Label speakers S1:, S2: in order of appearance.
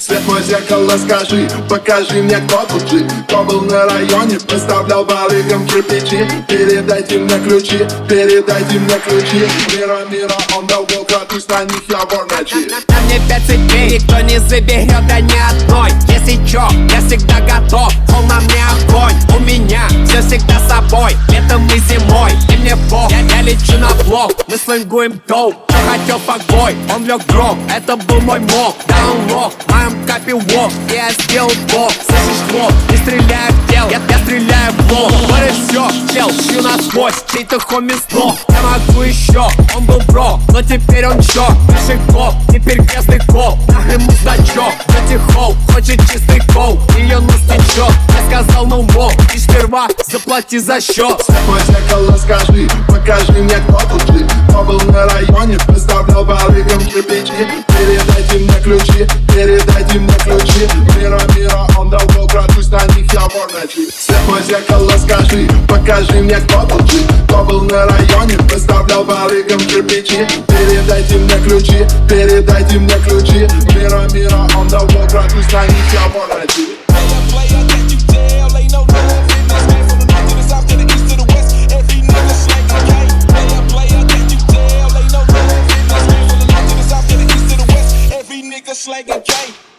S1: зеркало скажи Покажи мне, кто тут жив. Кто был на районе, поставлял барыгам кирпичи. Передайте мне ключи, передайте мне ключи. Мира, мира, он дал кратусь на них, я вор ночи
S2: На мне пять цепей, никто не заберет, да ни одной. Если чё, я всегда готов, блок, мы слингуем Кто хотел покой, он лег гроб, это был мой мог Да он лох, моем капе walk, и я сделал блок Слышишь хлоп, не стреляю в тел, я, я стреляю в лоб. И все, чел, шью насквозь, чей-то хоми сдох Я могу еще, он был бро, но теперь он чё? Пиши коп, теперь грязный коп, нахрен ему значок. Эти хоу, хочет чистый кол, сперва заплати за счет.
S1: Мой зеркало скажи, покажи мне, кто тут жив Кто был на районе, поставлял барыгам кирпичи. Передайте мне ключи, передайте мне ключи. Мира, мира, он дал кратусь на них, я вор ночи мой зеркало скажи, покажи мне, кто тут жив Кто был на районе, поставлял барыгам кирпичи. Передайте мне ключи, передайте мне ключи. Мира, мира, он дал кратусь на них, я вор ночи Just like a Jay.